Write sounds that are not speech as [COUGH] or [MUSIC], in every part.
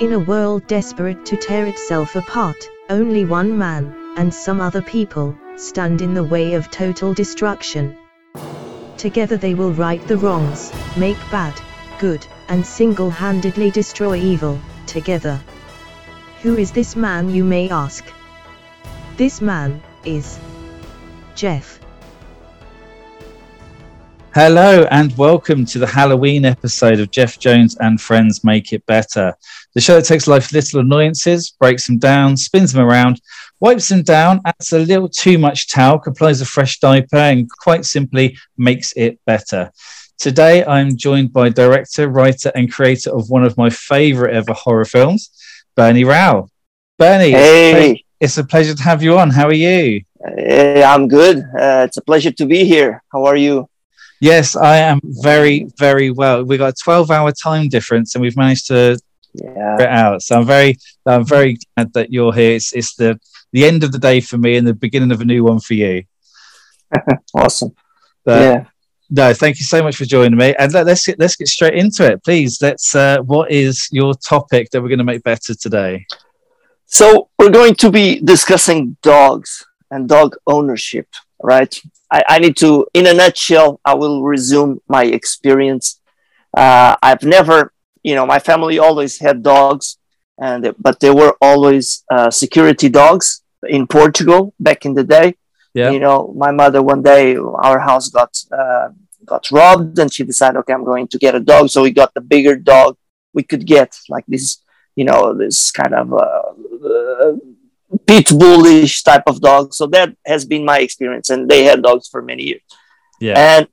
In a world desperate to tear itself apart, only one man, and some other people, stand in the way of total destruction. Together they will right the wrongs, make bad, good, and single-handedly destroy evil, together. Who is this man you may ask? This man, is Geoff. Hello and welcome to the Halloween episode of Geoff Jones and Friends Make It Better. The show that takes life's little annoyances, breaks them down, spins them around, wipes them down, adds a little too much talc, applies a fresh diaper, and quite simply makes it better. Today I'm joined by director, writer, and creator of one of my favorite ever horror films, Bernie Rao. Bernie, Hey, it's a pleasure to have you on. How are you? Hey, I'm good. Uh, it's a pleasure to be here. How are you? Yes, I am very, very well. We've got a 12 hour time difference and we've managed to Yeah. out. So I'm very, I'm very glad that you're here. It's, it's the, the end of the day for me and the beginning of a new one for you. [LAUGHS] Awesome. But yeah. no, thank you so much for joining me. And let, us get, let's get straight into it, please. Let's, uh, what is your topic that we're going to make better today? So we're going to be discussing dogs and dog ownership, right? I, I need to, in a nutshell, I will resume my experience. Uh, I've never, you know, my family always had dogs, and but they were always uh, security dogs in Portugal back in the day. Yeah. You know, my mother one day our house got uh, got robbed, and she decided, okay, I'm going to get a dog. So we got the bigger dog we could get, like this, you know, this kind of uh, uh, pit bullish type of dog. So that has been my experience, and they had dogs for many years. Yeah. And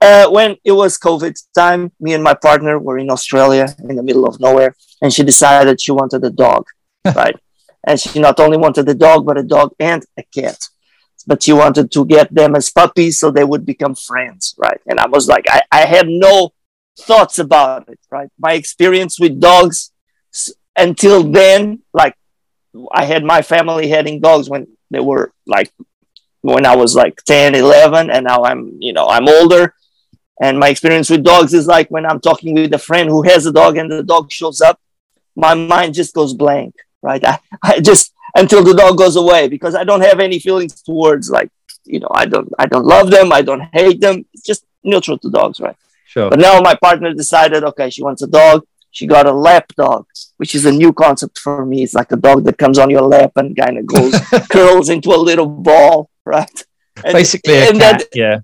uh, when it was COVID time, me and my partner were in Australia in the middle of nowhere, and she decided she wanted a dog, [LAUGHS] right? And she not only wanted a dog, but a dog and a cat. But she wanted to get them as puppies so they would become friends, right? And I was like, I, I had no thoughts about it, right? My experience with dogs until then, like I had my family having dogs when they were like when I was like 10, 11, and now I'm, you know, I'm older. And my experience with dogs is like when I'm talking with a friend who has a dog and the dog shows up, my mind just goes blank, right? I, I just until the dog goes away because I don't have any feelings towards like, you know, I don't I don't love them, I don't hate them. It's just neutral to dogs, right? Sure. But now my partner decided, okay, she wants a dog. She got a lap dog, which is a new concept for me. It's like a dog that comes on your lap and kind of goes [LAUGHS] curls into a little ball, right? And- Basically, a and cat. that- yeah.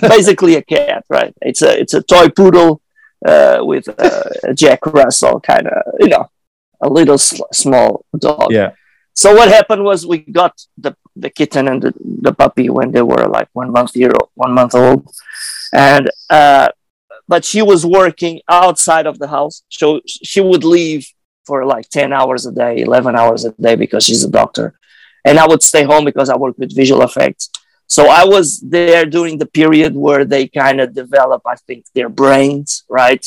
Basically a cat, right? It's a it's a toy poodle uh, with uh, a Jack Russell kind of, you know, a little sl- small dog. Yeah. So what happened was we got the, the kitten and the, the puppy when they were like one month year old, one month old, and uh, but she was working outside of the house, so she would leave for like ten hours a day, eleven hours a day because she's a doctor, and I would stay home because I work with visual effects. So I was there during the period where they kind of develop, I think, their brains, right?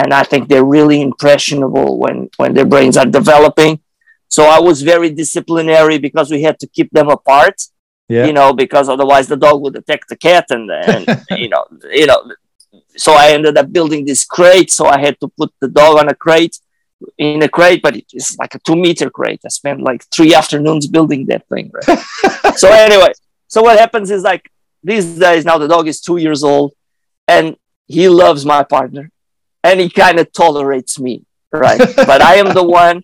And I think they're really impressionable when when their brains are developing. So I was very disciplinary because we had to keep them apart, Yeah. you know, because otherwise the dog would attack the cat, and, and [LAUGHS] you know, you know. So I ended up building this crate. So I had to put the dog on a crate, in a crate, but it's like a two meter crate. I spent like three afternoons building that thing. Right? [LAUGHS] so anyway, so what happens is like these days now the dog is two years old, and he loves my partner, and he kind of tolerates me, right? [LAUGHS] but I am the one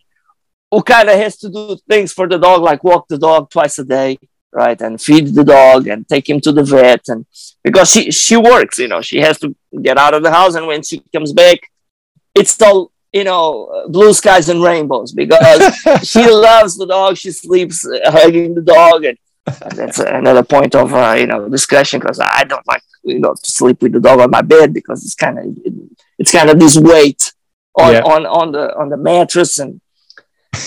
who kind of has to do things for the dog, like walk the dog twice a day, right, and feed the dog and take him to the vet, and because she she works, you know, she has to get out of the house, and when she comes back, it's all you know blue skies and rainbows because [LAUGHS] she loves the dog. She sleeps uh, hugging the dog, and, and that's another point of uh, you know discussion because I don't like you know to sleep with the dog on my bed because it's kind of it, it's kind of this weight on, Yeah. on on the on the mattress and.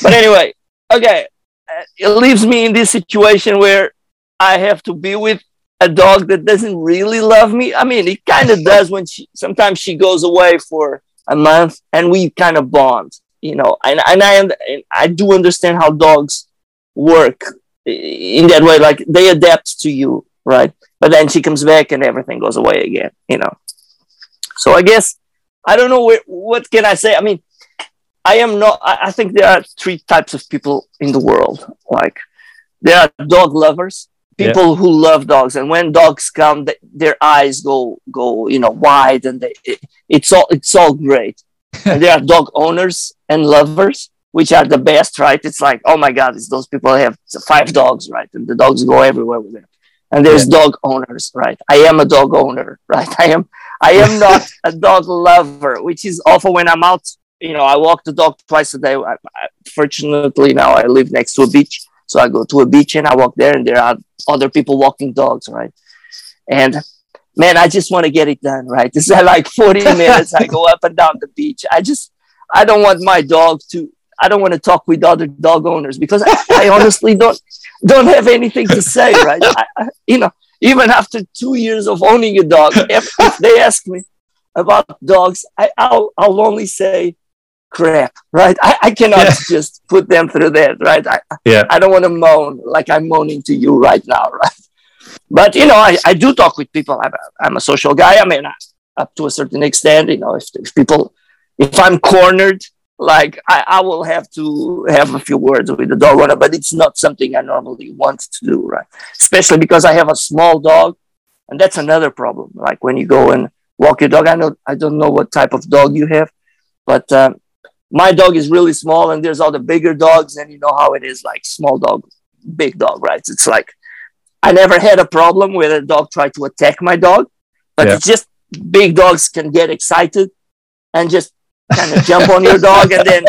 But anyway, okay, uh, it leaves me in this situation where I have to be with a dog that doesn't really love me. I mean, it kind of [LAUGHS] does when she sometimes she goes away for a month and we kind of bond, you know. And, and I and I do understand how dogs work in that way, like they adapt to you, right? But then she comes back and everything goes away again, you know. So I guess I don't know where, what can I say. I mean, I am not. I, I think there are three types of people in the world. Like there are dog lovers, people yeah. who love dogs, and when dogs come, they, their eyes go go you know wide, and they, it, it's all it's all great. [LAUGHS] and there are dog owners and lovers, which are the best, right? It's like, oh my God, it's those people have five dogs, right? And the dogs go everywhere with them. And there's yeah. dog owners, right? I am a dog owner, [LAUGHS] right? I am I am not [LAUGHS] a dog lover, which is awful when I'm out you know, I walk the dog twice a day. I, I, fortunately, now I live next to a beach, so I go to a beach and I walk there, and there are other people walking dogs, right? And man, I just want to get it done, right? [LAUGHS] This is like 40 minutes. I go up and down the beach. I just, I don't want my dog to. I don't want to talk with other dog owners because I, I honestly don't don't have anything to say, right? I, you know, even after two years of owning a dog, if, if they ask me about dogs, I, I'll, I'll only say crap, right? I, I cannot yeah. just put them through that, right? I, yeah. I don't want to moan like I'm moaning to you right now, right? But, you know, I, I do talk with people. I'm a, I'm a social guy. I mean, up to a certain extent, you know, if, if people, if I'm cornered, like I, I will have to have a few words with the dog owner, but it's not something I normally want to do, right? Especially because I have a small dog, and that's another problem. Like when you go and walk your dog, I know I don't know what type of dog you have, but um, my dog is really small and there's all the bigger dogs and you know how it is like small dog big dog right it's like i never had a problem where a dog tried to attack my dog but yeah. it's just big dogs can get excited and just kind of jump on your dog and then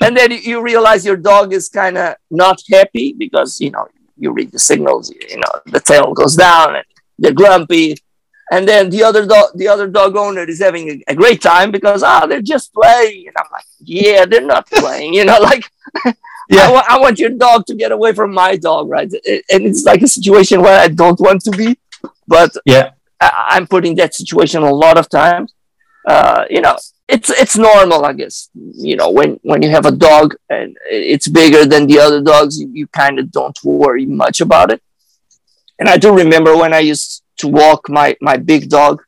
and then you realize your dog is kind of not happy because you know you read the signals you know the tail goes down and they're grumpy. And then the other dog the other dog owner is having a, a great time because ah oh, they're just playing. And i'm like yeah they're not playing you know [LAUGHS] like yeah. I, I, want your dog to get away from my dog right? And it's like a situation where i don't want to be but yeah. I, am putting that situation a lot of times. Uh, you know it's it's normal i guess you know when when you have a dog and it's bigger than the other dogs you, you kind of don't worry much about it and i do remember when i used to walk my my big dog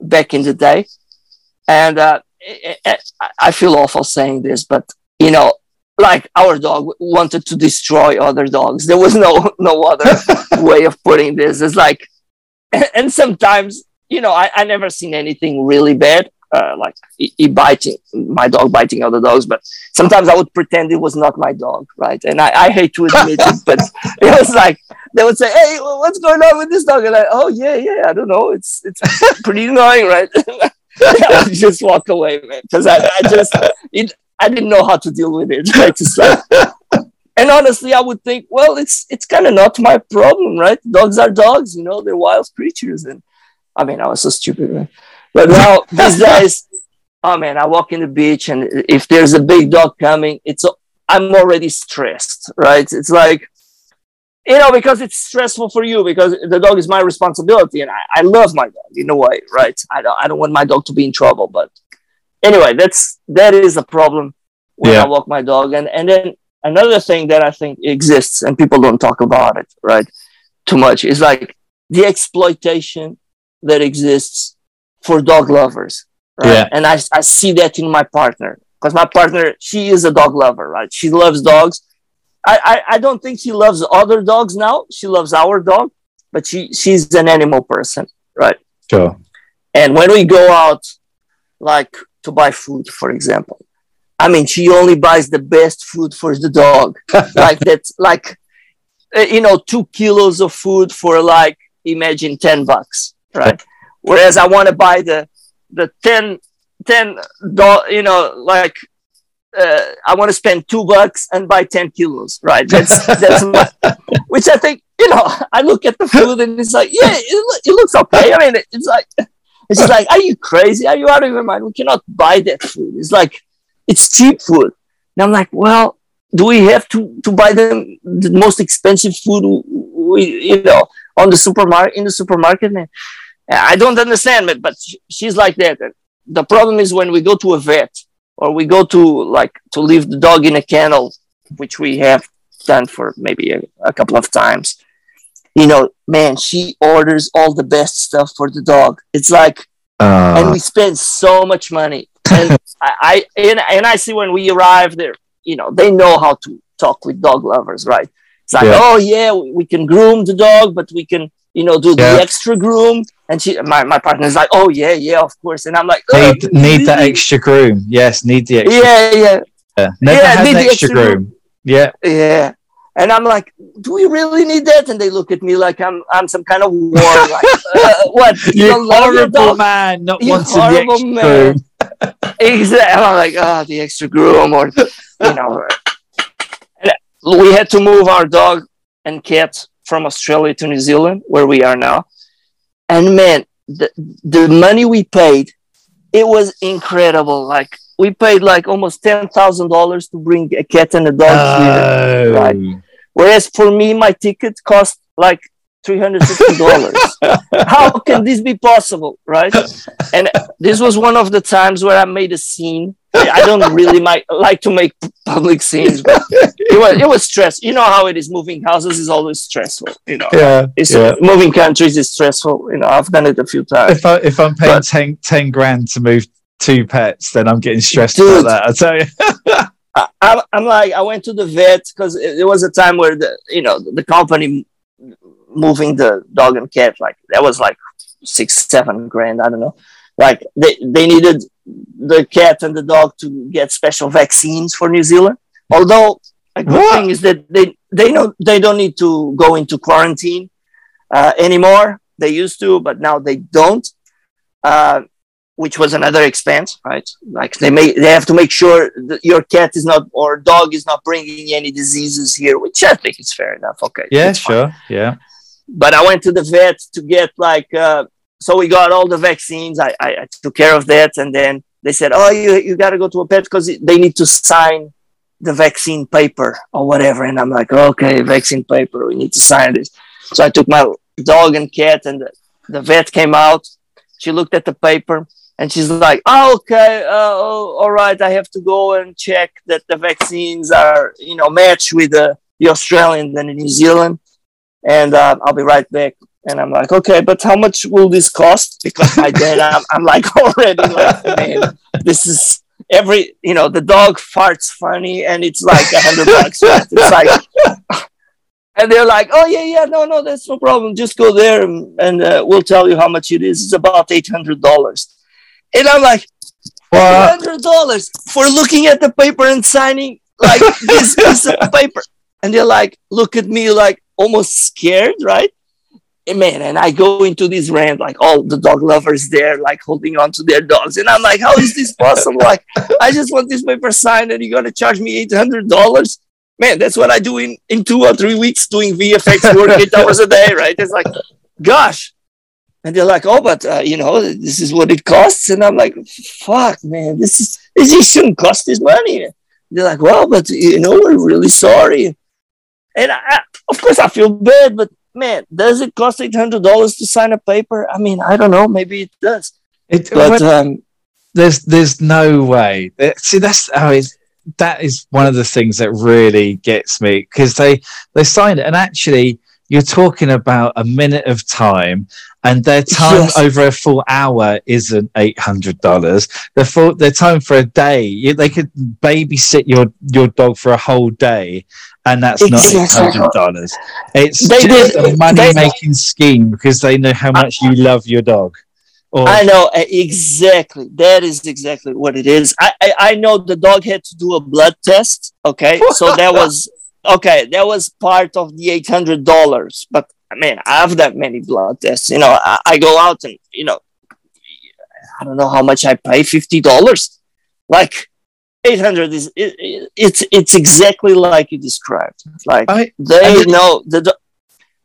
back in the day, and uh, eh, eh, eh, it, it, I feel awful saying this, but you know, like our dog wanted to destroy other dogs. There was no [LAUGHS] no other [LAUGHS] way of putting this. It's like, [LAUGHS] and sometimes you know, I, I never seen anything really bad, uh, like he, he, biting my dog biting other dogs but sometimes i would pretend it was not my dog right? And i, I hate to admit it but [LAUGHS] it was like they would say hey what's going on with this dog? And i oh yeah yeah i don't know it's it's pretty annoying right? [LAUGHS] I just walk away man because I, I just it, i didn't know how to deal with it right? It's like and honestly i would think well it's it's kind of not my problem right? Dogs are dogs you know they're wild creatures and i mean i was so stupid right? But now [LAUGHS] these days, oh man, I walk in the beach and if there's a big dog coming, it's I'm already stressed, right? It's like you know because it's stressful for you because the dog is my responsibility and I, I love my dog in a way, right? I don't I don't want my dog to be in trouble, but anyway, that's that is a problem when yeah. I walk my dog. And and then another thing that I think exists and people don't talk about it, right? Too much is like the exploitation that exists for dog lovers. Right? Yeah. And I, I see that in my partner because my partner, she is a dog lover, right? She loves dogs. I, I, I don't think she loves other dogs now. She loves our dog, but she, she's an animal person, right? Sure. And when we go out, like to buy food, for example, I mean, she only buys the best food for the dog. [LAUGHS] like that's like, uh, you know, two kilos of food for like, imagine 10 bucks, right? Whereas I want to buy the the 10, 10 you know, like uh, I want to spend two bucks and buy 10 kilos, right? That's, that's my, [LAUGHS] which I think, you know, I look at the food and it's like, yeah, it, it looks okay. I mean, it's like, it's just like, are you crazy? Are you out of your mind? We cannot buy that food. It's like, it's cheap food. And I'm like, well, do we have to, to buy them the most expensive food we, you know, on the supermarket, in the supermarket? Man? I don't understand it, but she's like that. The problem is when we go to a vet or we go to like to leave the dog in a kennel, which we have done for maybe a, a couple of times. You know, man, she orders all the best stuff for the dog. It's like, uh. and we spend so much money. and [LAUGHS] I, I and, and I see when we arrive there, you know, they know how to talk with dog lovers, right? It's like, Yeah. oh yeah, we, we can groom the dog, but we can, you know, do Yeah. the extra groom. And she, my my partner's like, oh yeah, yeah, of course. And I'm like, oh, Need need that extra groom. Yes, need the extra. Yeah, yeah, Yeah. Never Yeah, had need the extra extra groom. Yeah. yeah. And I'm like, do we really need that? And they look at me like I'm I'm some kind of war. like, [LAUGHS] uh, what? [LAUGHS] You You don't love your horrible man, not You horrible man. groom. Exactly. I'm like, ah, the extra groom, or you know. And we had to move our dog and cat from Australia to New Zealand, where we are now. And man, the the money we paid, it was incredible. Like we paid like almost ten thousand dollars to bring a cat and a dog here. Oh. Right. Whereas for me, my ticket cost like three hundred fifty dollars. [LAUGHS] How can this be possible, right? And this was one of the times where I made a scene. I don't really like to make public scenes, but it was it was stress. You know how it is. Moving houses is always stressful. You know, Yeah. it's yeah. moving countries is stressful. You know, I've done it a few times. If I if I'm paying But- 10, 10 grand to move two pets, then I'm getting stressed Dude. about that. I tell you. [LAUGHS] I, I'm, I'm like, I went to the vet because it, it was a time where the, you know, the company moving the dog and cat, like that was like six, seven grand. I don't know. Like they, they needed the cat and the dog to get special vaccines for New Zealand. Although a good What? thing is that they, they know they don't need to go into quarantine uh, anymore. They used to, but now they don't. Uh, which was another expense, right? Like they may they have to make sure that your cat is not or dog is not bringing any diseases here, which I think is fair enough. Okay, Yeah, it's fine. sure. Yeah. But I went to the vet to get like uh, so we got all the vaccines. I, I, I took care of that, and then they said, "Oh, you you got to go to a pet because they need to sign the vaccine paper or whatever." And I'm like, "Okay, vaccine paper. We need to sign this." So I took my dog and cat, and the, the vet came out. She looked at the paper and she's like, oh, okay, uh, all right, I have to go and check that the vaccines are, you know, match with the, the Australian and the New Zealand. And uh, I'll be right back. And I'm like, okay, but how much will this cost? Because by then I'm, I'm like [LAUGHS] already like, man, this is every, you know, the dog farts funny and it's like a hundred bucks. It's [LAUGHS] like, and they're like, oh, yeah, yeah, no, no, that's no problem. Just go there and, and uh, we'll tell you how much it is. It's about $800. And I'm like, Well, hundred dollars for looking at the paper and signing like this piece of [LAUGHS] paper. And they're like, look at me like almost scared, right? And man, and I go into this rant, like all the dog lovers there, like holding on to their dogs. And I'm like, how is this possible? [LAUGHS] like, I just want this paper signed and you're gonna charge me eight hundred dollars. Man, that's what I do in, in two or three weeks doing VFX work eight hours a day, right? It's like, gosh. And they're like, oh, but uh, you know, this is what it costs. And I'm like, fuck, man, this is this shouldn't cost this money. They're like, well, but you know, we're really sorry. And I- of course, I feel bad, but man, does it cost eight hundred dollars to sign a paper? I mean, I don't know, maybe it does, it, but well, um, there's there's no way. That- See, that's how it's. That is one of the things that really gets me because they they signed it, and actually, you're talking about a minute of time, and their time Yes. over a full hour isn't eight hundred dollars. The full their time for a day, you, they could babysit your your dog for a whole day, and that's not Exactly. hundred dollars. It's They just did- a money making scheme because they know how much you love your dog. Or I know exactly. That is exactly what it is. I, I I know the dog had to do a blood test. Okay, so that [LAUGHS] was okay. That was part of the eight hundred dollars. But I mean, I have that many blood tests. You know, I, I go out and you know, I don't know how much I pay. Fifty dollars, like. 800 is it, it, it's it's exactly like you described. Like I- they and- know the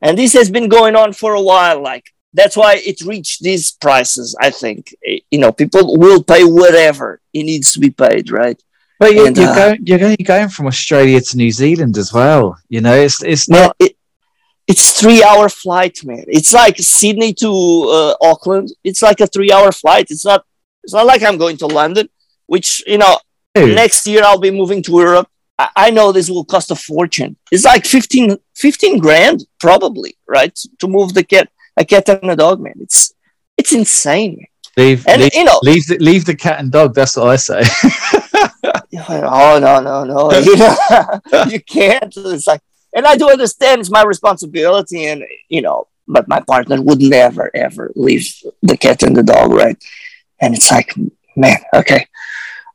and this has been going on for a while like that's why it reached these prices i think. You know people will pay whatever it needs to be paid right? But you're, And, you're uh, going you're going going from Australia to New Zealand as well. You know, it's it's not. it, it's three hour flight man. It's like sydney to uh, auckland. It's like a three hour flight. It's not it's not like i'm going to london which you know next year i'll be moving to europe. I, I know this will cost a fortune. It's like 15 15 grand probably right? To move the cat a cat and a dog man. It's it's insane man. Leave, And, leave, you know- leave the, leave the cat and dog. That's what I say. [LAUGHS] oh no no no. You, know, [LAUGHS] you can't. It's like and i do understand it's my responsibility and you know but my partner would never ever leave the cat and the dog right? And it's like man okay.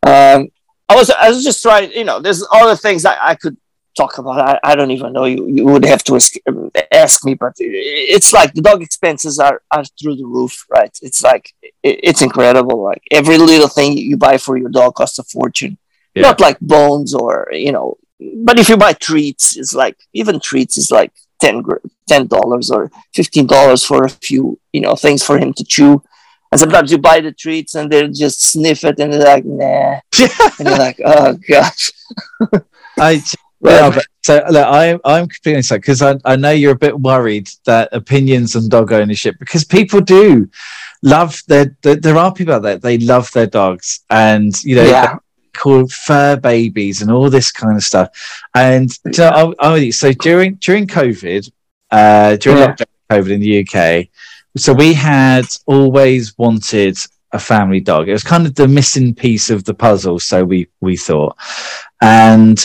Um i was i was just trying you know there's other things I, I could talk about. I, I don't even know you you would have to ask, ask me but it's like the dog expenses are are through the roof right? It's like it, it's incredible. Like every little thing you buy for your dog costs a fortune. Yeah. not like bones or you know but if you buy treats it's like even treats is like 10 gr- ten dollars or fifteen dollars for a few you know things for him to chew and sometimes you buy the treats and they just sniff it and they're like nah [LAUGHS] and you're like oh gosh I, [LAUGHS] yeah, but, so look, I, I'm completely sorry because I, I know you're a bit worried that opinions on dog ownership because people do love their, there, there are people out there they love their dogs and you know yeah called fur babies and all this kind of stuff. And you know, I'm, I'm with you. so during during COVID, uh, during Yeah. COVID in the UK, so we had always wanted a family dog. It was kind of the missing piece of the puzzle, so we we thought, and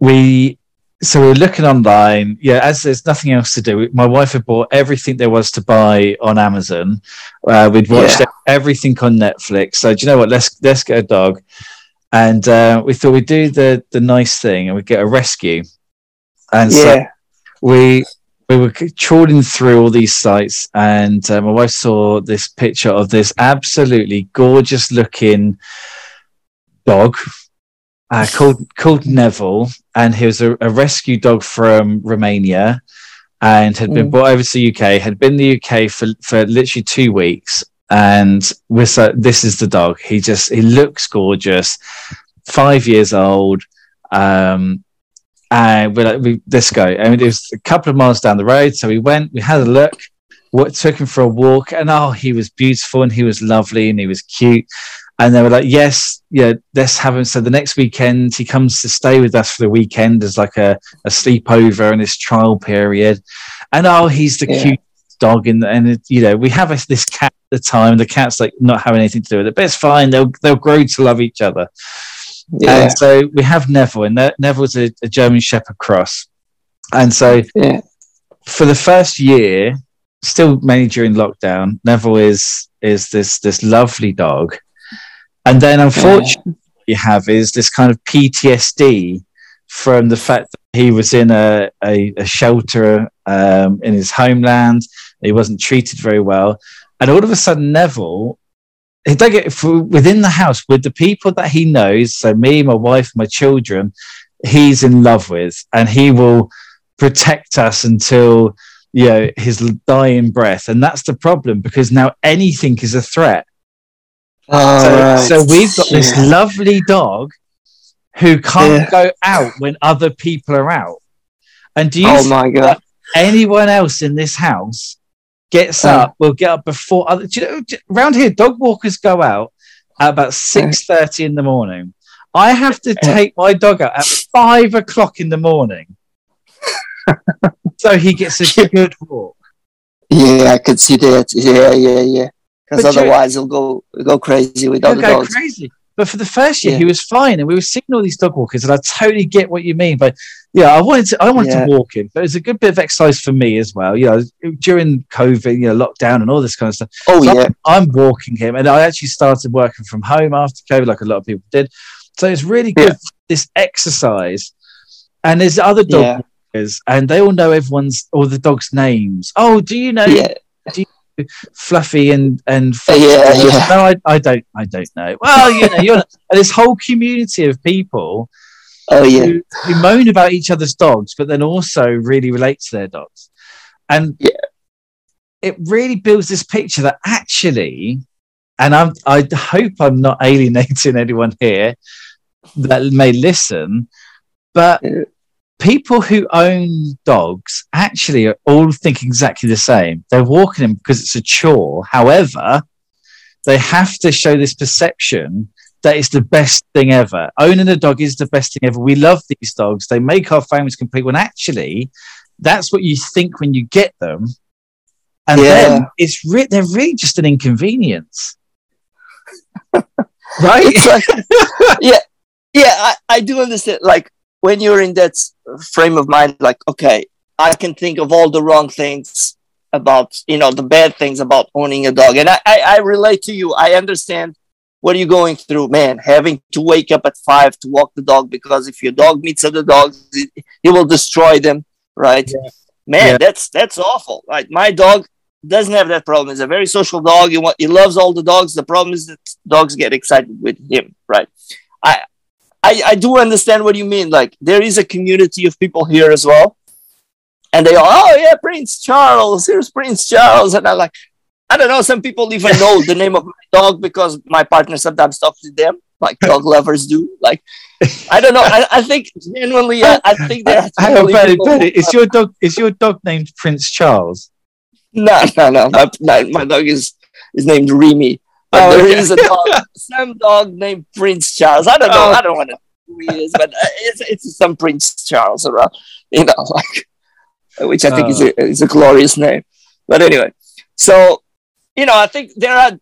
we. So we were looking online. Yeah, as there's nothing else to do, my wife had bought everything there was to buy on Amazon. Uh, we'd watched Yeah. everything on Netflix. So do you know what? Let's let's get a dog and uh, we thought we'd do the the nice thing and we'd get a rescue and so yeah we we were trawling through all these sites and uh, my wife saw this picture of this absolutely gorgeous looking dog uh, [LAUGHS] called called Neville and he was a, a rescue dog from Romania and had been Mm. brought over to the UK had been in the UK for for literally two weeks and we're so this is the dog he just he looks gorgeous five years old um and we're like we this guy I mean it was a couple of miles down the road so we went we had a look what took him for a walk and oh he was beautiful and he was lovely and he was cute. And they were like yes yeah let's have him. So the next weekend he comes to stay with us for the weekend as like a, a sleepover in this trial period. And oh he's the Yeah. cute dog in the, and it, you know we have a, this cat at the time. The cat's like not having anything to do with it but it's fine. They'll they'll grow to love each other yeah and so we have Neville, and Ne- Neville's a, a German Shepherd cross. And so yeah for the first year, still mainly during lockdown, Neville is is this this lovely dog. And then unfortunately you have is this kind of PTSD from the fact that he was in a, a, a shelter um, in his homeland. He wasn't treated very well. And all of a sudden, Neville, he don't get within the house with the people that he knows. So me, my wife, my children, he's in love with, and he will protect us until you know his dying breath. And that's the problem because now anything is a threat. So, right. so we've got this lovely dog who can't Yeah. go out when other people are out. And do you oh think my god anyone else in this house gets up, will get up before other? Do you know, around here, dog walkers go out at about six thirty in the morning. I have to take my dog out at five o'clock in the morning, [LAUGHS] so he gets a good walk. Yeah, I could see that. Yeah, yeah, yeah. Because otherwise, he'll go go crazy with He'll other go dogs. crazy. But for the first year, Yeah. he was fine, and we were seeing all these dog walkers, and I totally get what you mean. But yeah, I wanted to, I wanted Yeah. to walk him, but it was a good bit of exercise for me as well. You know, during COVID, you know, lockdown and all this kind of stuff. Oh So yeah, I'm walking him, and I actually started working from home after COVID, like a lot of people did. So it's really good this exercise. And there's other dog yeah, walkers, and they all know everyone's all the dogs' names. Oh, do you know yeah, Fluffy and and Yeah, yeah. No, I, I don't. I don't know. Well, you know, you're [LAUGHS] this whole community of people oh yeah, who, who moan about each other's dogs, but then also really relate to their dogs. And Yeah. it really builds this picture that actually, and I'm, I hope I'm not alienating [LAUGHS] anyone here that may listen, but Yeah. people who own dogs actually are all think exactly the same. They're walking them because it's a chore. However, they have to show this perception that it's the best thing ever. Owning a dog is the best thing ever. We love these dogs. They make our families complete. When actually, that's what you think when you get them. and Yeah. then it's re- they're really just an inconvenience, [LAUGHS] right? Like, yeah, yeah, I, I do understand. Like when you're in that frame of mind, like, okay, I can think of all the wrong things about, you know, the bad things about owning a dog. And I, I, I relate to you. I understand what are you're going through, man, having to wake up at five to walk the dog because if your dog meets other dogs, it, it will destroy them, right? Man, Yeah. that's that's awful. Right. My dog doesn't have that problem. He's a very social dog. He, wa- he loves all the dogs. The problem is that dogs get excited with him, right? I, I I do understand what you mean. Like there is a community of people here as well, and they all, oh yeah, Prince Charles. Here's Prince Charles, and I like, I don't know. Some people even know the name of my dog because my partner sometimes talks to them, like dog lovers do. Like I don't know. I, I think genuinely, I, I think there are Hang on, totally Benny, people Benny, who- is your dog is your dog named Prince Charles? No, no, no. My, my, my dog is is named Remy. But Oh, there okay. is a dog, [LAUGHS] some dog named Prince Charles. I don't know. Oh. I don't want to know who he is, but uh, it's it's some Prince Charles around, you know, [LAUGHS] like which I think is a is a glorious name. But anyway, so you know, I think there are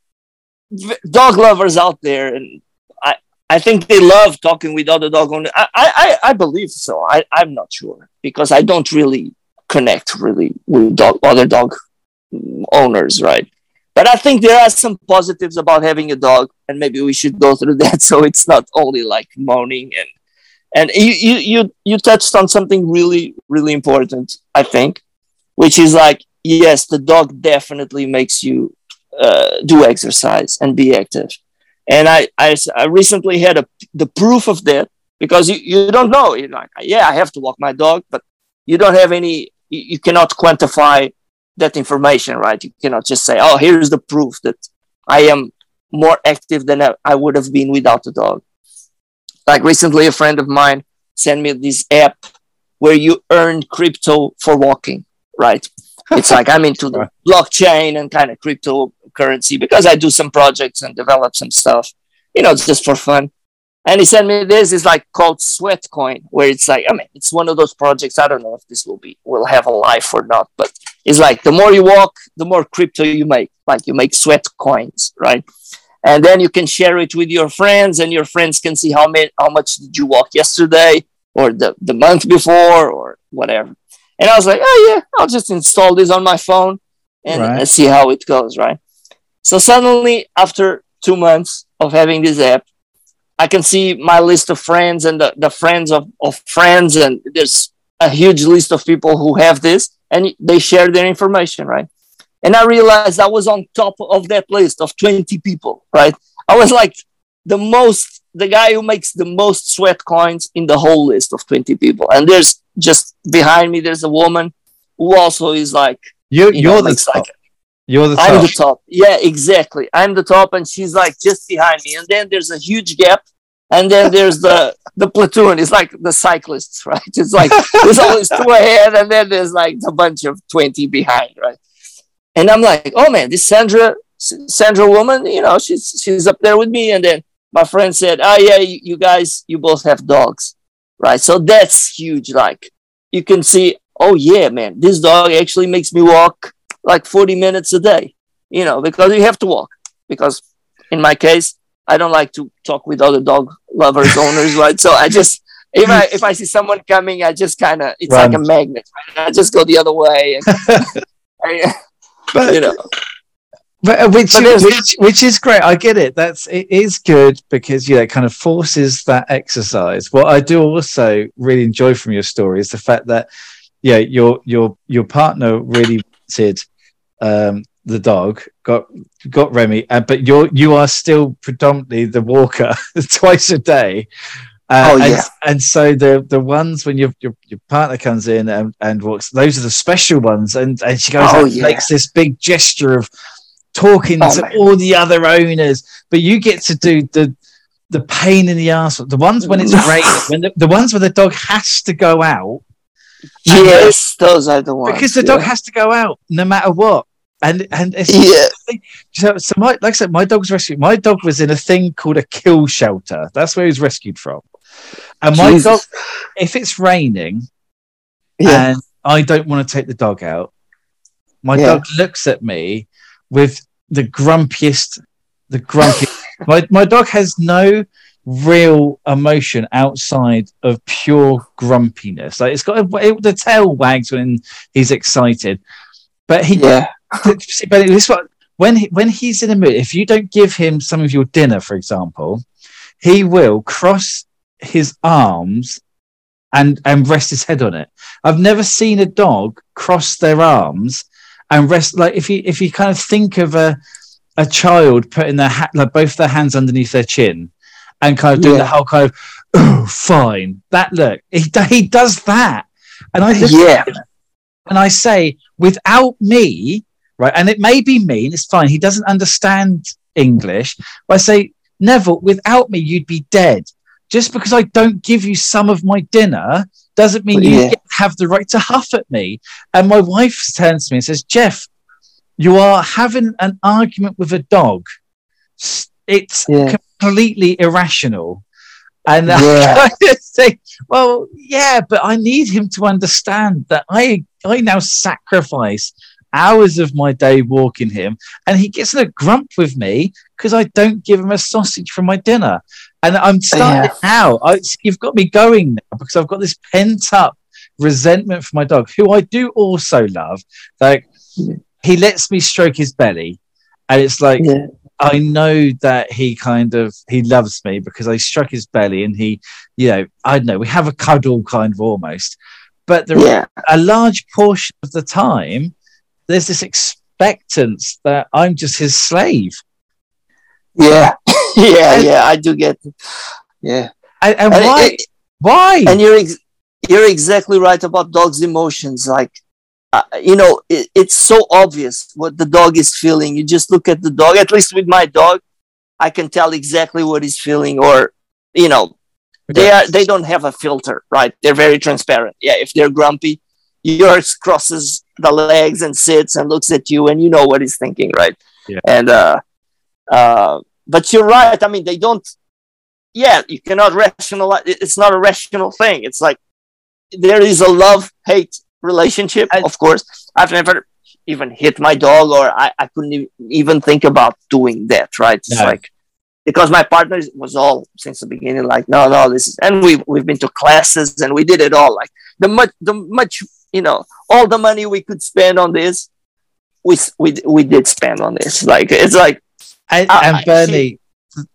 dog lovers out there, and I I think they love talking with other dog owners. I I I believe so. I I'm not sure because I don't really connect really with dog other dog owners, right? But I think there are some positives about having a dog, and maybe we should go through [LAUGHS] that so it's not only like moaning and and you you you, you touched on something really really important, I think, which is like yes, the dog definitely makes you uh, do exercise and be active, and I I recently had a the proof of that because you, you don't know you're like yeah I have to walk my dog, but you don't have any you, you cannot quantify that information, right? You cannot just say, oh, here's the proof that I am more active than I, I would have been without the dog. Like recently, a friend of mine sent me this app where you earn crypto for walking, right? It's like I'm into the blockchain and kind of cryptocurrency because I do some projects and develop some stuff, you know, just for fun. And he sent me this. It's like called Sweatcoin, where it's like, I mean, it's one of those projects. I don't know if this will be will have a life or not, but it's like the more you walk, the more crypto you make. Like you make sweat coins, right? And then you can share it with your friends, and your friends can see how many, how much did you walk yesterday, or the, the month before, or whatever. And I was like, oh yeah, I'll just install this on my phone and, Right. see how it goes, right? So suddenly, after two months of having this app, I can see my list of friends and the, the friends of, of friends, and there's a huge list of people who have this and they share their information, right? And I realized I was on top of that list of 20 people, right? I was like the most, the guy who makes the most sweat coins in the whole list of 20 people. And there's just behind me, there's a woman who also is like, You, you know, you're the top. like You're the I'm top. the top. Yeah, exactly. I'm the top, and she's like just behind me. And then there's a huge gap, and then there's the [LAUGHS] the platoon. It's like the cyclists, [LAUGHS] right? It's like there's always two ahead, and then there's like a bunch of twenty behind, right? And I'm like, oh man, this Sandra Sandra woman, you know, she's she's up there with me. And then my friend said, oh yeah, you, you guys, you both have dogs, right? So that's huge. Like you can see, oh yeah, man, this dog actually makes me walk like 40 minutes a day, you know, because you have to walk. Because in my case, I don't like to talk with other dog lovers, owners, right? So I just, if I if I see someone coming, I just kind of, it's like a magnet. Right? I just go the other way, and [LAUGHS] I, [LAUGHS] But- you know, But, uh, which, But there's- which which is great. I get it. That's it is good because yeah, it kind of forces that exercise. What I do also really enjoy from your story is the fact that yeah, your your your partner really wanted um, the dog, got got Remy, but you're you are still predominantly the walker [LAUGHS] twice a day. Uh, Oh, and, yeah. and so the the ones when your your, your partner comes in and, and walks, those are the special ones, and and she goes Oh, and yeah. makes this big gesture of talking Oh, to man. all the other owners, but you get to do the the pain in the ass, the ones when it's [LAUGHS] raining, when the, the ones where the dog has to go out yes, those are the ones. because the dog has to go out no matter what. And and it's Yeah. so, so my like I said, my dog's rescued. My dog was in a thing called a kill shelter. That's where he was rescued from. And my Jesus. dog, if it's raining Yeah. and I don't want to take the dog out, my Yeah. dog looks at me with the grumpiest, the grumpiest. [LAUGHS] my my dog has no real emotion outside of pure grumpiness. Like it's got a, it, the tail wags when he's excited, but he Yeah. [LAUGHS] But this is what when he, when he's in a mood, if you don't give him some of your dinner, for example, he will cross his arms and and rest his head on it. I've never seen a dog cross their arms and rest like if you if you kind of think of a a child putting their hat like both their hands underneath their chin and kind of doing Yeah. the whole kind of oh fine that look he he does that and I look Yeah. and I say, without me, right, and it may be mean, it's fine. He doesn't understand English. But I say, Neville, without me, you'd be dead. Just because I don't give you some of my dinner doesn't mean you Yeah. get- have the right to huff at me. And my wife turns to me and says, Geoff, you are having an argument with a dog. It's Yeah. completely irrational. And Yeah. [LAUGHS] I of say, well, yeah, but I need him to understand that I I now sacrifice hours of my day walking him, and he gets in a grump with me because I don't give him a sausage for my dinner. And I'm starting now. I, you've got me going now because I've got this pent up resentment for my dog, who I do also love. Like he lets me stroke his belly, and it's like Yeah. I know that he kind of he loves me because I struck his belly and he, you know, I don't know, we have a cuddle kind of almost. But there Yeah. a large portion of the time, there's this expectance that I'm just his slave. Yeah. Yeah. Yeah. I do get it. Yeah. And, and And why? it- why? and you're ex- you're exactly right about dogs' emotions. Like, uh, you know, it, it's so obvious what the dog is feeling. You just look at the dog. At least with my dog, I can tell exactly what he's feeling. Or, you know, they are they don't have a filter, right? They're very transparent. Yeah, if they're grumpy, yours crosses the legs and sits and looks at you, and you know what he's thinking, right? Yeah. And uh, uh, but you're right. I mean, they don't. Yeah, you cannot rationalize. It's not a rational thing. It's like there is a love hate relationship. And- of course, I've never even hit my dog, or I, I couldn't even think about doing that. Right? It's No. like because my partner was all since the beginning like no no this is and we we've been to classes and we did it all like the much the much you know all the money we could spend on this we we we did spend on this like it's like Ah, and, I- and Bernie,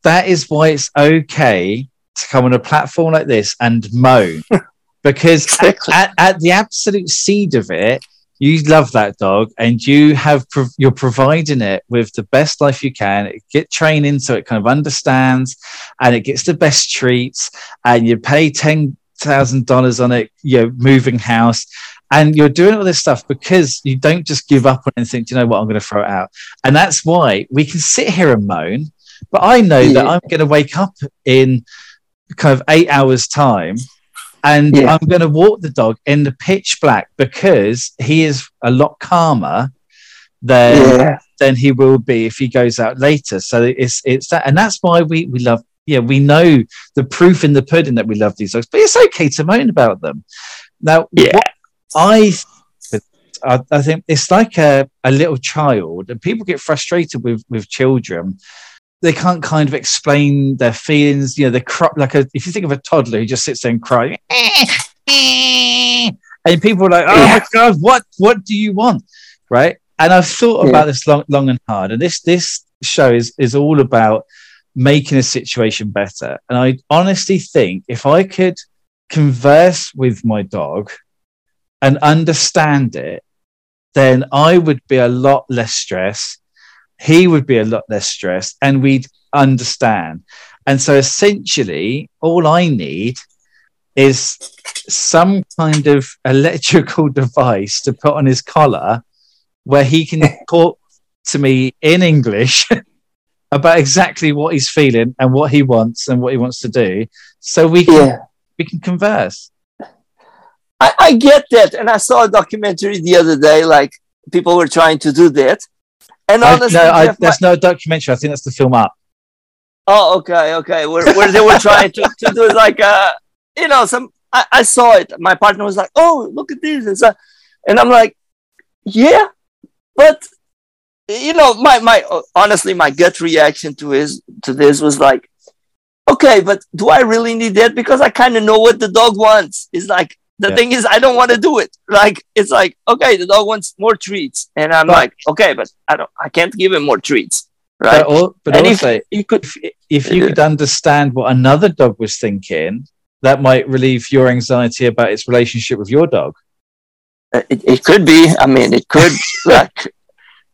that is why it's okay to come on a platform like this and moan. [LAUGHS] because Exactly. at, at the absolute seed of it, you love that dog and you have prov- you're providing it with the best life you can. It get training so it kind of understands and it gets the best treats and you pay ten thousand dollars on it, you know, moving house. And you're doing all this stuff because you don't just give up on it and think, "Do you know what, I'm going to throw it out. And that's why we can sit here and moan, but I know that I'm going to wake up in kind of eight hours' time and Yeah. I'm going to walk the dog in the pitch black because he is a lot calmer than yeah than he will be if he goes out later. So it's it's that, and that's why we we love. Yeah, we know the proof in the pudding that we love these dogs, but it's okay to moan about them. Now, Yeah. what I I, I think it's like a, a little child, and people get frustrated with with children. They can't kind of explain their feelings. You know, they cry like a, if you think of a toddler who just sits there and cries, [LAUGHS] and people are like, "Oh my god, what what do you want?" Right? And I've thought Yeah. about this long, long and hard, and this this show is is all about making a situation better. And I honestly think if I could converse with my dog and understand it, then I would be a lot less stressed. He would be a lot less stressed, and we'd understand. And so essentially, all I need is some kind of electrical [LAUGHS] device to put on his collar where he can [LAUGHS] talk to me in English [LAUGHS] about exactly what he's feeling and what he wants and what he wants to do so we can yeah we can converse I, I get that and i saw a documentary the other day like people were trying to do that and I, honestly no, I, Geoff, my- there's no documentary i think that's the film up Oh, okay, okay. Where, where they were trying to, to do like uh you know some I, I saw it. My partner was like, "Oh, look at this," and so, and I'm like, "Yeah, but you know, my my honestly, my gut reaction to is to this was like, okay, but do I really need that? Because I kind of know what the dog wants. It's like the yeah. thing is, I don't want to do it. Like it's like, okay, the dog wants more treats, and I'm but, like, okay, but I don't, I can't give him more treats, right? But, all, but also, if you could, if you could understand what another dog was thinking, that might relieve your anxiety about its relationship with your dog. Uh, it, it could be. I mean, it could [LAUGHS] like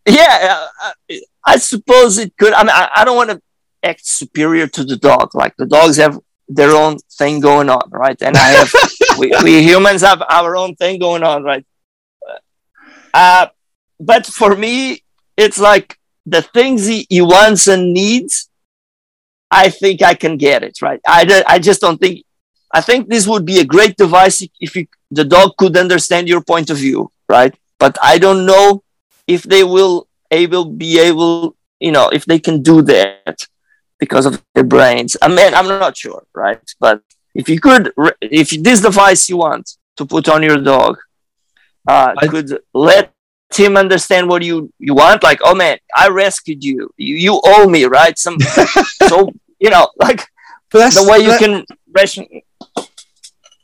yeah, I, I, suppose it could. I mean, I, I don't want to act superior to the dog. Like the dogs have their own thing going on, right? And I have, [LAUGHS] we, we humans have our own thing going on, right? Uh, but for me, it's like the things he, he wants and needs. I think I can get it, right? I, I just don't think. I think this would be a great device if you, the dog could understand your point of view, right? But I don't know if they will able be able you know if they can do that because of their brains i mean i'm not sure right but if you could if this device you want to put on your dog uh, I, could let him understand what you you want like oh man i rescued you. You, you owe me right? Some [LAUGHS] so you know like the way you that, can ration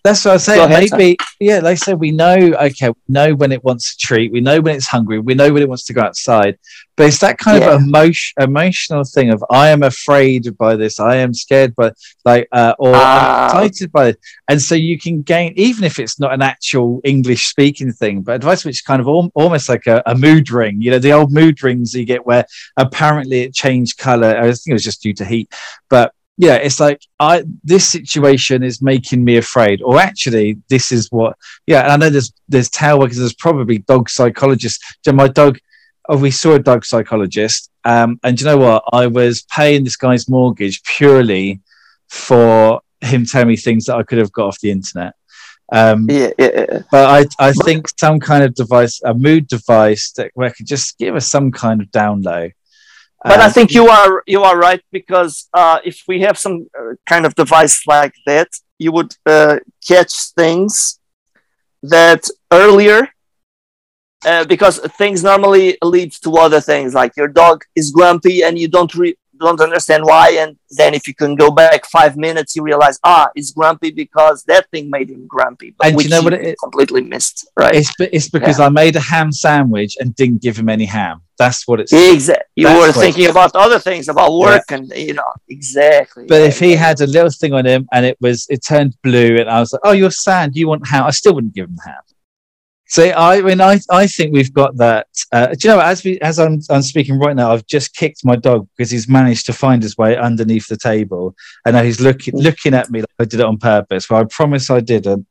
that's what I say. Maybe, yeah, they say we know, okay, we know when it wants to treat, we know when it's hungry, we know when it wants to go outside. But it's that kind yeah. of emotion, emotional thing of I am afraid by this, I am scared by, like, uh, or I'm ah. excited by it. And so you can gain, even if it's not an actual English speaking thing, but advice which is kind of al- almost like a, a, mood ring, you know, the old mood rings you get where apparently it changed color. I think it was just due to heat, but yeah, it's like I this situation is making me afraid, or actually, this is what. Yeah, I know there's there's tail workers. There's probably dog psychologists. So my dog, oh, we saw a dog psychologist, um, and you know what? I was paying this guy's mortgage purely for him telling me things that I could have got off the internet. Um, yeah, yeah, yeah. But I I think some kind of device, a mood device that where could just give us some kind of down low but I think you are you are right because uh, if we have some uh, kind of device like that, you would uh, catch things that earlier, uh, because things normally lead to other things. Like your dog is grumpy and you don't re- don't understand why. And then if you can go back five minutes, you realize, ah, he's grumpy because that thing made him grumpy. But and you know what it? Completely missed, right? It's, it's because yeah. I made a ham sandwich and didn't give him any ham. That's what it's. Exactly. You were thinking about other things, about work, yeah. and you know exactly. But if he had a little thing on him and it was, it turned blue, and I was like, "Oh, you're sad. You want ham?" I still wouldn't give him ham. So I mean, I, I think we've got that. Uh, do you know, as we as I'm, I'm speaking right now, I've just kicked my dog because he's managed to find his way underneath the table, and now he's looking looking at me like I did it on purpose. Well, I promise I didn't.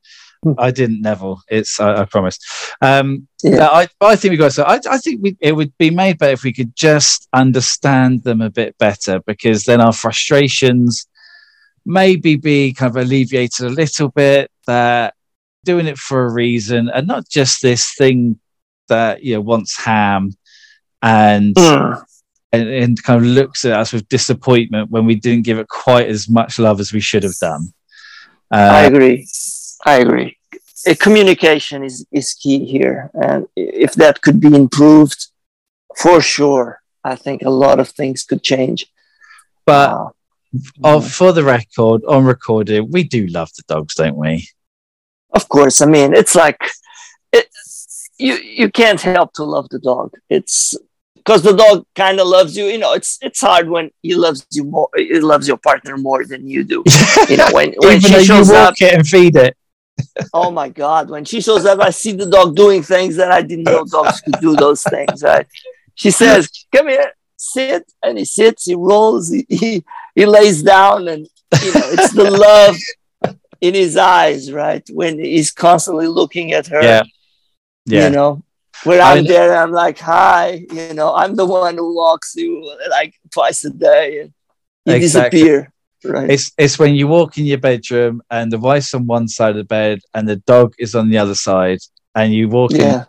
I didn't, Neville. It's I, I promise. Um, yeah. I I think we got so. I I think we, it would be made better if we could just understand them a bit better, because then our frustrations maybe be kind of alleviated a little bit. That doing it for a reason and not just this thing that you know wants ham and mm. and, and, kind of looks at us with disappointment when we didn't give it quite as much love as we should have done. Uh, I agree. I agree. Uh, communication is, is key here. And if that could be improved, for sure, I think a lot of things could change. But uh, for the record, on recording, we do love the dogs, don't we? Of course, I mean it's like it, you you can't help to love the dog. It's because the dog kind of loves you. You know, it's it's hard when he loves you more. He loves your partner more than you do. You know, when [LAUGHS] when she shows up and feed it. [LAUGHS] oh my god! When she shows up, I see the dog doing things that I didn't know dogs could do. Those things, right? She says, "Come here, sit," and he sits. He rolls. He he, he lays down, and you know, it's the love in his eyes, right? When he's constantly looking at her. Yeah. Yeah. You know, when I'm I, there, I'm like, hi, you know, I'm the one who walks you like twice a day and you exactly. disappear. Right. It's it's when you walk in your bedroom and the wife's on one side of the bed and the dog is on the other side and you walk yeah. in.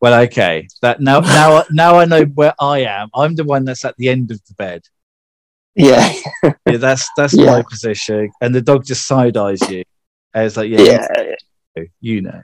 Well, okay. That now now now I know where I am. I'm the one that's at the end of the bed. Yeah. yeah, that's that's [LAUGHS] yeah. my position. And the dog just side eyes you. And it's like, yeah, yeah, you know.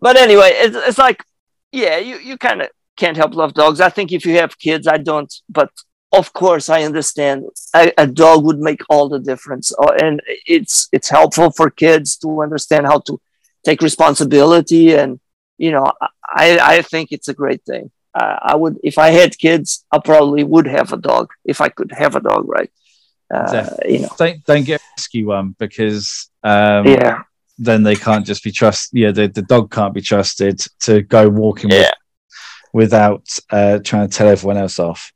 But anyway, it's, it's like, yeah, you, you kind of can't help love dogs. I think if you have kids, I don't, but of course I understand a, a dog would make all the difference, uh, and it's it's helpful for kids to understand how to take responsibility, and you know, I I think it's a great thing. Uh, I would if I had kids, I probably would have a dog if I could have a dog, right? Uh, you know, don't don't get a rescue one because um, yeah, then they can't just be trusted. Yeah, the, the dog can't be trusted to go walking yeah. with, without uh, trying to tell everyone else off.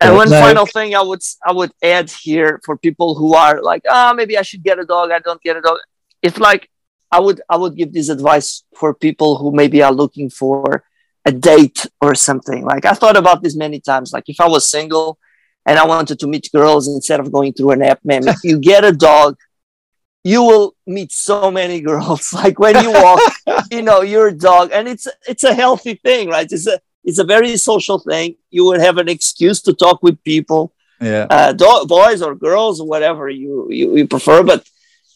And one no- final thing I would I would add here for people who are like, ah, maybe I should get a dog. I don't get a dog. It's like I would I would give this advice for people who maybe are looking for a date or something. Like I thought about this many times. Like if I was single and I wanted to meet girls instead of going through an app, man, if you get a dog, you will meet so many girls. [LAUGHS] Like when you walk, you know, your dog, and it's it's a healthy thing, right? It's a it's a very social thing. You will have an excuse to talk with people, Yeah, uh, do- boys or girls or whatever you, you you prefer. But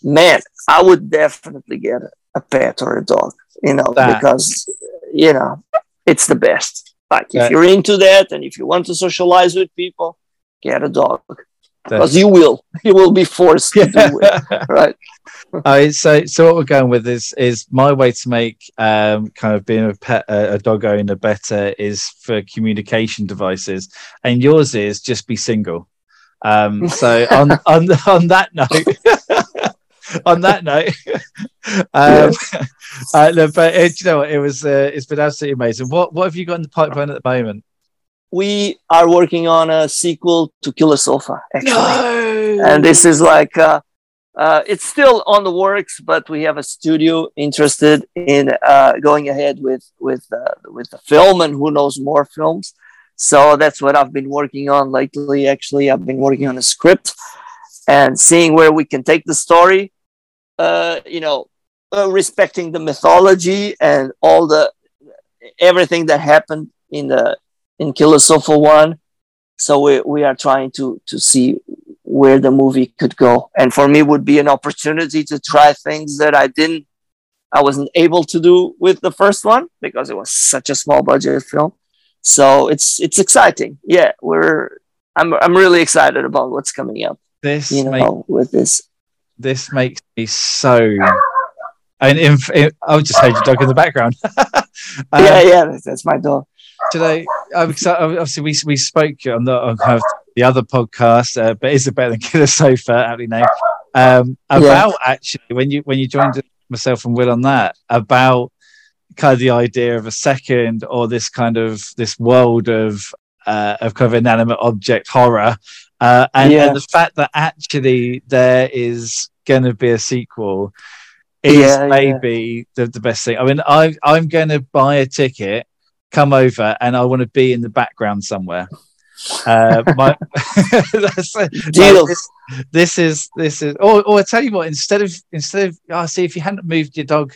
man, I would definitely get a, a pet or a dog, you know, That- because you know it's the best. Like if That- you're into that and if you want to socialize with people, get a dog because you will [LAUGHS] you will be forced to do it, [LAUGHS] [LAUGHS] right? Uh, so, so what we're going with is is my way to make um, kind of being a pet a, a dog owner better is for communication devices, and yours is just be single. Um, so on on on that note, [LAUGHS] on that note, [LAUGHS] um, [LAUGHS] uh, no, but it, you know what, it was uh, it's been absolutely amazing. What what have you got in the pipeline at the moment? We are working on a sequel to Killer Sofa, actually. No, and this is like uh, uh, it's still on the works, but we have a studio interested in uh, going ahead with with uh, with the film, and who knows more films. So that's what I've been working on lately. Actually, I've been working on a script and seeing where we can take the story. Uh, you know, uh, respecting the mythology and all the everything that happened in the in Killer Sofa One. So we, we are trying to to see where the movie could go. And for me, would be an opportunity to try things that I didn't, I wasn't able to do with the first one because it was such a small budget film. So it's it's exciting. Yeah, we're I'm I'm really excited about what's coming up. this You know, with this. This makes me so. And in, in, I just heard your dog in the background. [LAUGHS] Um, yeah, yeah, that's, that's my dog. today. Obviously, we we spoke on the on kind of the other podcast, uh, but is it better than [LAUGHS] Killer Sofa? Aptly named. Um, about actually when you when you joined myself and Will on that about kind of the idea of a second or this kind of this world of uh, of kind of inanimate object horror, uh, and, Yeah. and the fact that actually there is going to be a sequel is Yeah, yeah. maybe the, the best thing. I mean, I I'm going to buy a ticket, come over, and I want to be in the background somewhere. Uh, my, [LAUGHS] [LAUGHS] Deal. this, this is this is. Or, or I tell you what, instead of instead of, I oh, see if you hadn't moved your dog,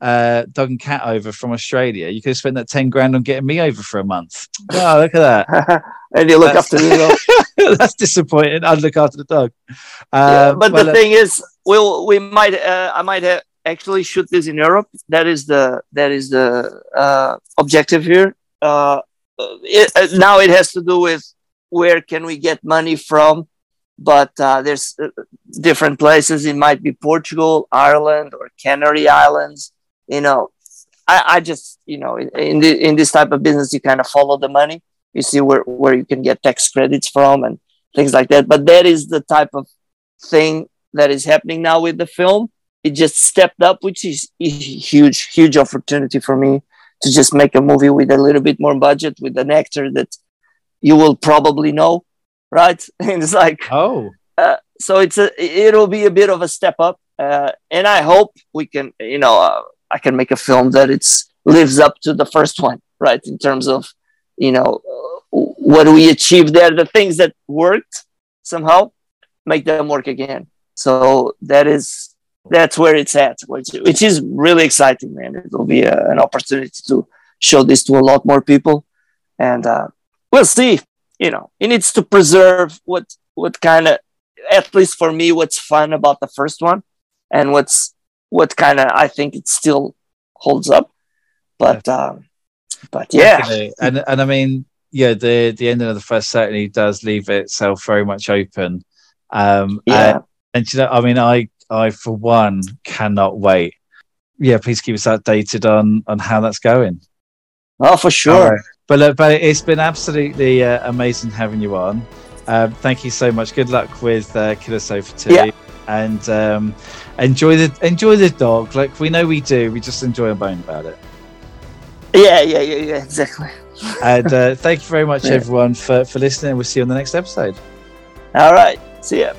uh, dog and cat over from Australia, you could have spent that ten grand on getting me over for a month. [LAUGHS] Oh, look at that. [LAUGHS] and you look That's- after me. though. [LAUGHS] That's disappointing. I'd look after the dog. Yeah, Uh, but well, the uh, thing is, we'll we might uh, I might have actually shoot this in Europe. That is the that is the uh, objective here. Uh, it, uh, now it has to do with where can we get money from, but uh, there's uh, different places. It might be Portugal, Ireland, or Canary Islands. You know, I, I just you know in in, the, in this type of business you kind of follow the money. You see where where you can get tax credits from and things like that. But that is the type of thing that is happening now with the film. It just stepped up, which is a huge, huge opportunity for me to just make a movie with a little bit more budget with an actor that you will probably know, right? [LAUGHS] And it's like, oh, so it's a, it'll be a bit of a step up, uh, and I hope we can, you know, uh, I can make a film that it's lives up to the first one, right? In terms of, you know, uh, what we achieved there, the things that worked somehow, make them work again. So that is that's where it's at, which, which is really exciting, man. It will be a, an opportunity to show this to a lot more people, and uh, we'll see. You know, it needs to preserve what what kind of, at least for me, what's fun about the first one, and what's what kind of I think it still holds up. But um, But yeah, Definitely. and and I mean, yeah, the the ending of the first certainly does leave itself very much open. Um, yeah. and, and you know, I mean, I I for one cannot wait. Yeah, please keep us updated on on how that's going. oh, for sure. But uh, but it's been absolutely uh, amazing having you on. Um, thank you so much. Good luck with uh, Killer Sofa Two, Yeah. and um, enjoy the enjoy the dog. Like we know we do. We just enjoy a bone about it. Yeah, yeah, yeah, yeah, exactly. And uh, thank you very much, [LAUGHS] Yeah. everyone, for for listening. We'll see you on the next episode. All right. See ya.